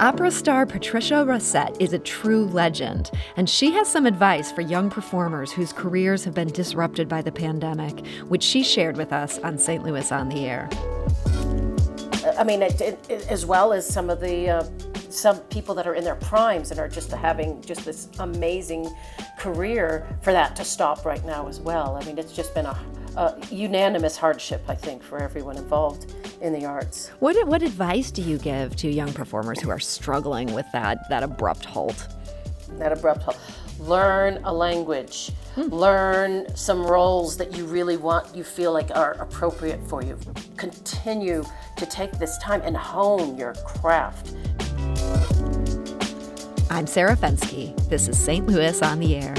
Opera star Patricia Racette is a true legend, and she has some advice for young performers whose careers have been disrupted by the pandemic, which she shared with us on St. Louis on the Air. I mean, it, it, as well as some of the uh, some people that are in their primes and are just having just this amazing career for that to stop right now as well. I mean, it's just been a, a unanimous hardship, I think, for everyone involved in the arts. What, what advice do you give to young performers who are struggling with that, that abrupt halt? That abrupt halt. Learn a language. Hmm. Learn some roles that you really want, you feel like are appropriate for you. Continue to take this time and hone your craft. I'm Sarah Fenske. This is St. Louis on the Air.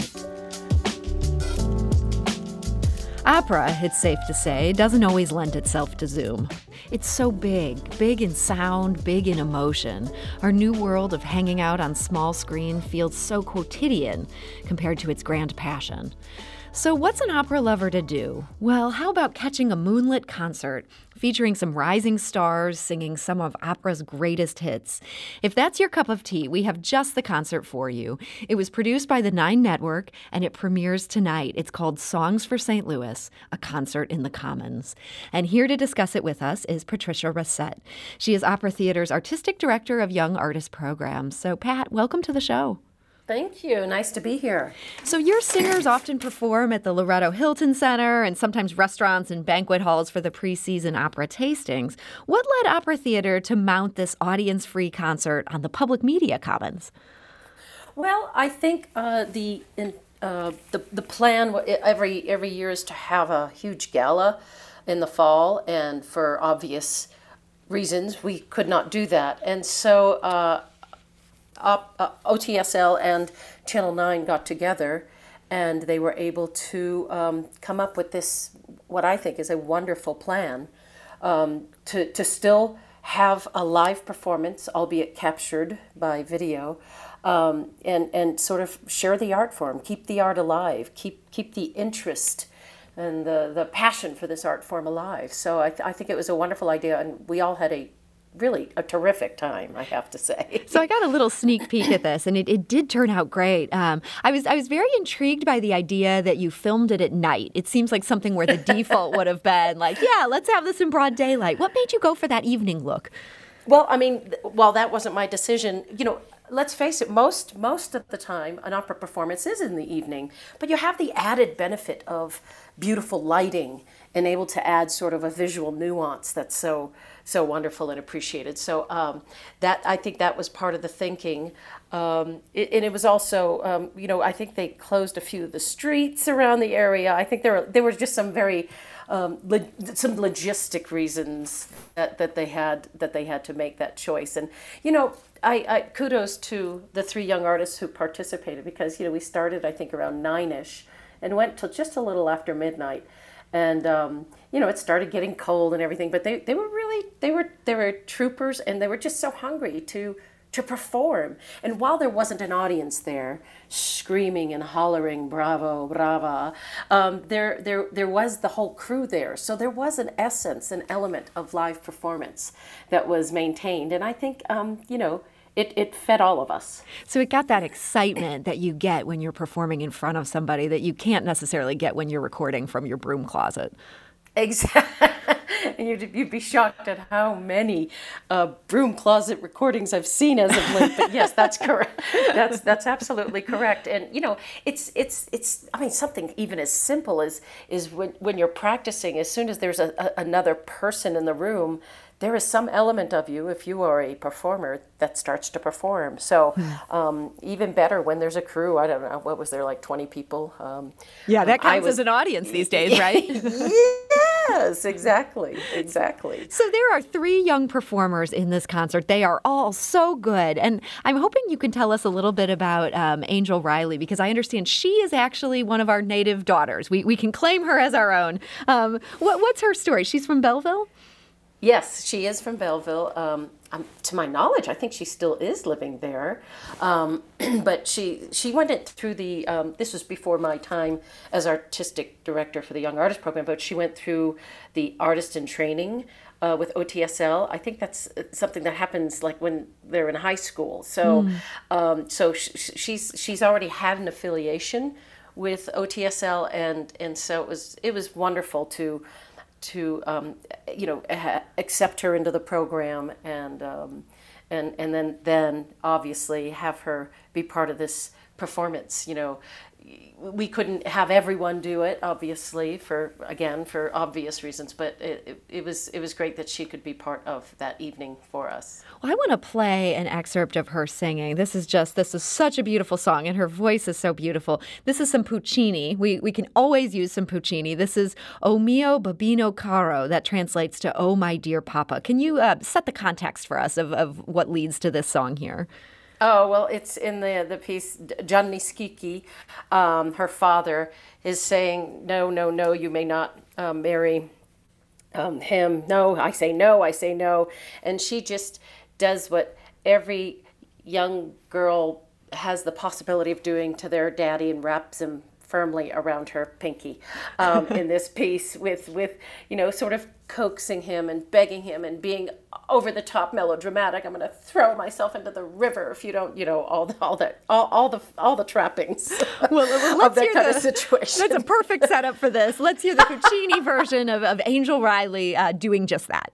Opera, it's safe to say, doesn't always lend itself to Zoom. It's so big, big in sound, big in emotion. Our new world of hanging out on small screen feels so quotidian compared to its grand passion. So, what's an opera lover to do? Well, how about catching a moonlit concert featuring some rising stars singing some of opera's greatest hits? If that's your cup of tea, we have just the concert for you. It was produced by the Nine Network and it premieres tonight. It's called Songs for St. Louis, a concert in the Commons. And here to discuss it with us is Patricia Racette. She is Opera Theater's artistic director of Young Artist Programs. So, Pat, welcome to the show. Thank you. Nice to be here. So, your singers often perform at the Loretto Hilton Center and sometimes restaurants and banquet halls for the preseason opera tastings. What led Opera Theater to mount this audience free concert on the public media commons? Well, I think uh, the, in, uh, the the plan every every year is to have a huge gala in the fall, and for obvious reasons, we could not do that. And so uh, uh, OTSL and Channel 9 got together and they were able to um, come up with this, what I think is a wonderful plan um, to, to still have a live performance, albeit captured by video, um, and, and sort of share the art form, keep the art alive, keep, keep the interest and the, the passion for this art form alive. So I, th- I think it was a wonderful idea, and we all had a really a terrific time, I have to say. so I got a little sneak peek at this, and it, it did turn out great. Um, I was I was very intrigued by the idea that you filmed it at night. It seems like something where the default would have been like, yeah, let's have this in broad daylight. What made you go for that evening look? Well, I mean, while that wasn't my decision, you know, let's face it, most most of the time an opera performance is in the evening, but you have the added benefit of beautiful lighting and able to add sort of a visual nuance that's so so wonderful and appreciated. So um, that I think that was part of the thinking, um, it, and it was also um, you know I think they closed a few of the streets around the area. I think there were there were just some very um, some logistic reasons that, that they had that they had to make that choice. And you know I, I kudos to the three young artists who participated because you know we started I think around nine ish and went till just a little after midnight and um, you know it started getting cold and everything but they, they were really they were they were troopers and they were just so hungry to to perform and while there wasn't an audience there screaming and hollering bravo brava um, there there there was the whole crew there so there was an essence an element of live performance that was maintained and i think um, you know it, it fed all of us. So it got that excitement that you get when you're performing in front of somebody that you can't necessarily get when you're recording from your broom closet. Exactly. and you'd, you'd, be shocked at how many uh, broom closet recordings I've seen as of late. But yes, that's correct. That's that's absolutely correct. And you know, it's it's it's. I mean, something even as simple as is when when you're practicing. As soon as there's a, a another person in the room, there is some element of you, if you are a performer, that starts to perform. So hmm. um, even better when there's a crew. I don't know what was there like twenty people. Um, yeah, that counts was, as an audience these days, right? Yes, exactly, exactly. So there are three young performers in this concert. They are all so good, and I'm hoping you can tell us a little bit about um, Angel Riley because I understand she is actually one of our native daughters. We we can claim her as our own. Um, what, what's her story? She's from Belleville. Yes, she is from Belleville. Um, um, to my knowledge, I think she still is living there. Um, but she she went through the. Um, this was before my time as artistic director for the Young Artist Program. But she went through the artist in training uh, with OTSL. I think that's uh, something that happens like when they're in high school. So mm. so sh- she's she's already had an affiliation with OTSL, and and so it was it was wonderful to to um, you know ha- accept her into the program and um, and and then then obviously have her be part of this performance you know we couldn't have everyone do it, obviously, for again for obvious reasons. But it, it, it, was it was great that she could be part of that evening for us. Well, I want to play an excerpt of her singing. This is just this is such a beautiful song, and her voice is so beautiful. This is some Puccini. We we can always use some Puccini. This is O mio babbino caro. That translates to Oh my dear Papa. Can you uh, set the context for us of, of what leads to this song here? Oh well, it's in the the piece. Gianni Schicchi, um, her father, is saying, "No, no, no, you may not uh, marry um, him. No, I say no, I say no," and she just does what every young girl has the possibility of doing to their daddy and wraps him firmly around her pinky um, in this piece with with you know sort of coaxing him and begging him and being over the top melodramatic. I'm going to throw myself into the river if you don't you know all the, all that all, all the all the trappings well, of that kind the, of situation. That's a perfect setup for this. Let's hear the puccini version of, of angel riley uh, doing just that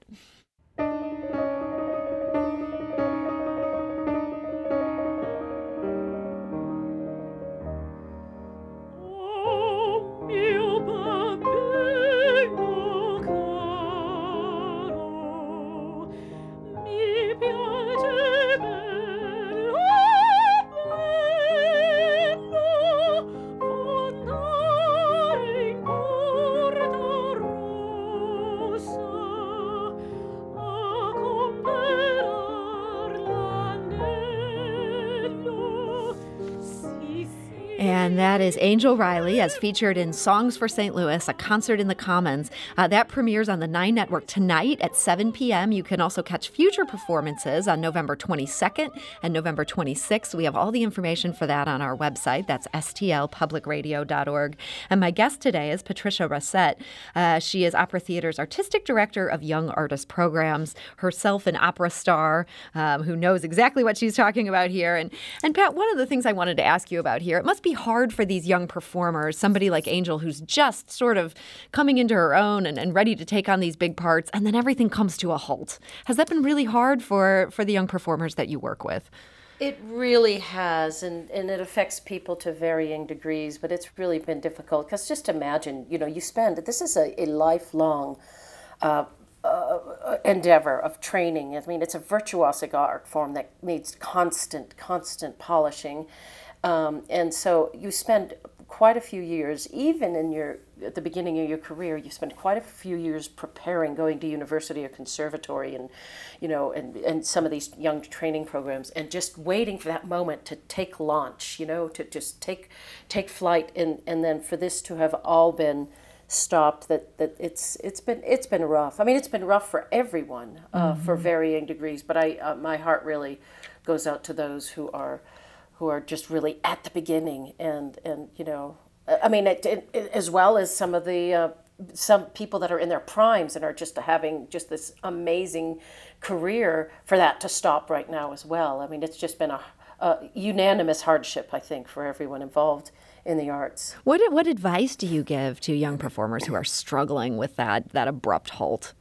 that is Angel Riley, as featured in Songs for St. Louis, a concert in the Commons. Uh, that premieres on the Nine Network tonight at 7 p.m. You can also catch future performances on November 22nd and November 26th. We have all the information for that on our website. That's stlpublicradio.org. And my guest today is Patricia Racette. Uh, she is Opera Theater's Artistic Director of Young Artist Programs, herself an opera star um, who knows exactly what she's talking about here. And, and Pat, one of the things I wanted to ask you about here, it must be hard hard for these young performers, somebody like Angel who's just sort of coming into her own and, and ready to take on these big parts, and then everything comes to a halt. Has that been really hard for, for the young performers that you work with? It really has, and, and it affects people to varying degrees, but it's really been difficult because just imagine, you know, you spend, this is a, a lifelong uh, uh, endeavor of training. I mean, it's a virtuosic art form that needs constant, constant polishing. Um, and so you spend quite a few years, even in your at the beginning of your career, you spend quite a few years preparing, going to university or conservatory, and you know, and and some of these young training programs, and just waiting for that moment to take launch, you know, to just take take flight, and and then for this to have all been stopped that that it's it's been it's been rough i mean it's been rough for everyone uh, mm-hmm. for varying degrees but i uh, my heart really goes out to those who are who are just really at the beginning and and you know I mean it, it, as well as some of the uh, some people that are in their primes and are just having just this amazing career for that to stop right now as well. I mean it's just been a, a unanimous hardship I think for everyone involved in the arts. What what advice do you give to young performers who are struggling with that that abrupt halt?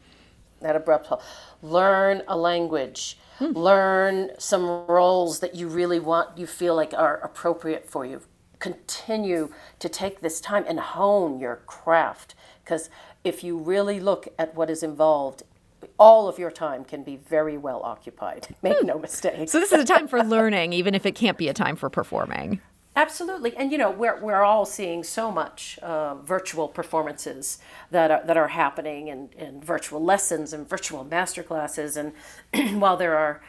That abrupt halt. Learn a language Hmm. Learn some roles that you really want, you feel like are appropriate for you. Continue to take this time and hone your craft because if you really look at what is involved, all of your time can be very well occupied. Make hmm. no mistake. So, this is a time for learning, even if it can't be a time for performing. Absolutely, and you know we're we're all seeing so much uh, virtual performances that are, that are happening, and, and virtual lessons and virtual masterclasses, and while there are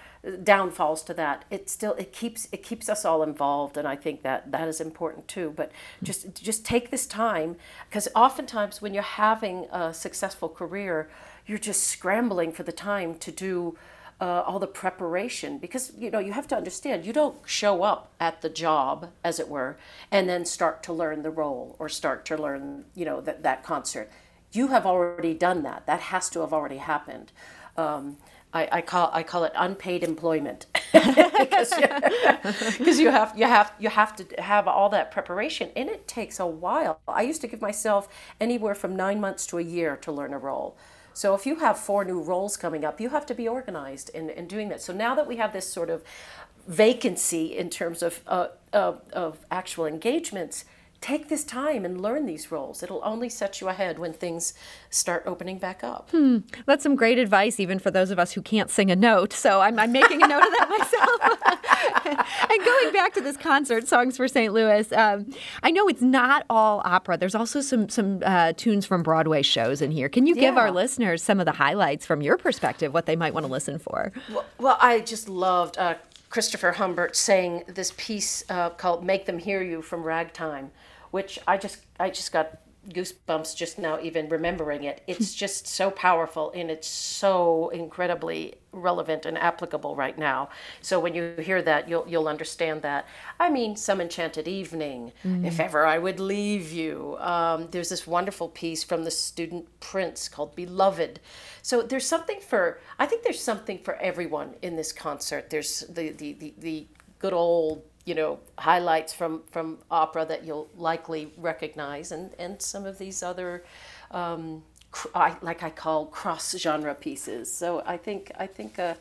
downfalls to that. It still it keeps it keeps us all involved, and I think that that is important too. But just just take this time because oftentimes when you're having a successful career, you're just scrambling for the time to do. Uh, all the preparation because you know you have to understand you don't show up at the job as it were and then start to learn the role or start to learn you know that, that concert you have already done that that has to have already happened um, I, I call I call it unpaid employment because you, you have you have you have to have all that preparation and it takes a while. I used to give myself anywhere from nine months to a year to learn a role. So if you have four new roles coming up, you have to be organized in, in doing that. So now that we have this sort of vacancy in terms of uh, of, of actual engagements, take this time and learn these roles. It'll only set you ahead when things start opening back up. Hmm. That's some great advice, even for those of us who can't sing a note. So I'm, I'm making a note of that myself. and going back to this concert, Songs for St. Louis, um, I know it's not all opera. There's also some some uh, tunes from Broadway shows in here. Can you give yeah. our listeners some of the highlights from your perspective, what they might want to listen for? Well, well I just loved. Uh, Christopher Humbert sang this piece uh, called "Make Them Hear You" from Ragtime, which I just I just got goosebumps just now even remembering it. It's just so powerful and it's so incredibly relevant and applicable right now. So when you hear that, you'll you'll understand that. I mean, some enchanted evening, mm-hmm. if ever I would leave you. Um, there's this wonderful piece from the student prince called Beloved. So there's something for I think there's something for everyone in this concert. There's the the the, the good old you know highlights from from opera that you'll likely recognize, and and some of these other. Um, I, like I call cross genre pieces. So I think I think uh,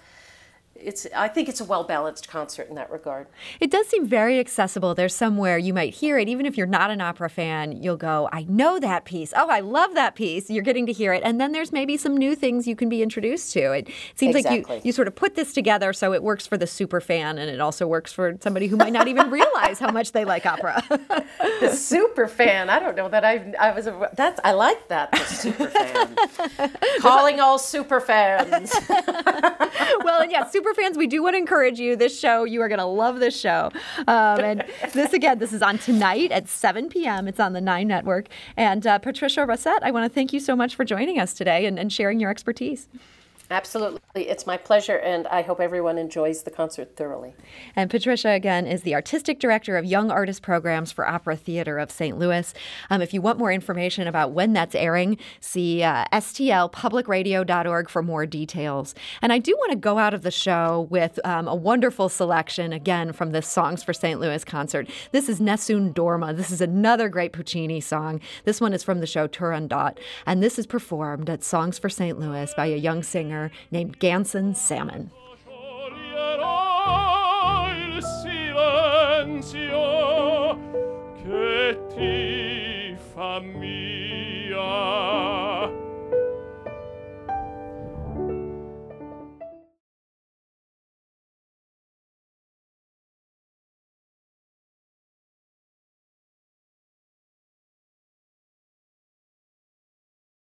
it's I think it's a well balanced concert in that regard. It does seem very accessible. There's somewhere you might hear it, even if you're not an opera fan. You'll go, I know that piece. Oh, I love that piece. You're getting to hear it, and then there's maybe some new things you can be introduced to. It seems exactly. like you you sort of put this together so it works for the super fan, and it also works for somebody who might not even realize how much they like opera. the super fan. I don't know that I I was a, that's I like that the super fan. Calling all super fans. well, and yeah, super super fans, we do want to encourage you. This show, you are going to love this show. Um, and this, again, this is on tonight at 7 p.m. It's on the Nine Network. And uh, Patricia Racette, I want to thank you so much for joining us today and, and sharing your expertise. Absolutely. It's my pleasure, and I hope everyone enjoys the concert thoroughly. And Patricia, again, is the Artistic Director of Young Artist Programs for Opera Theater of St. Louis. Um, if you want more information about when that's airing, see uh, stlpublicradio.org for more details. And I do want to go out of the show with um, a wonderful selection, again, from this Songs for St. Louis concert. This is Nessun Dorma. This is another great Puccini song. This one is from the show Turandot, and this is performed at Songs for St. Louis by a young singer singer named Ganson Salmon. che ti fa mia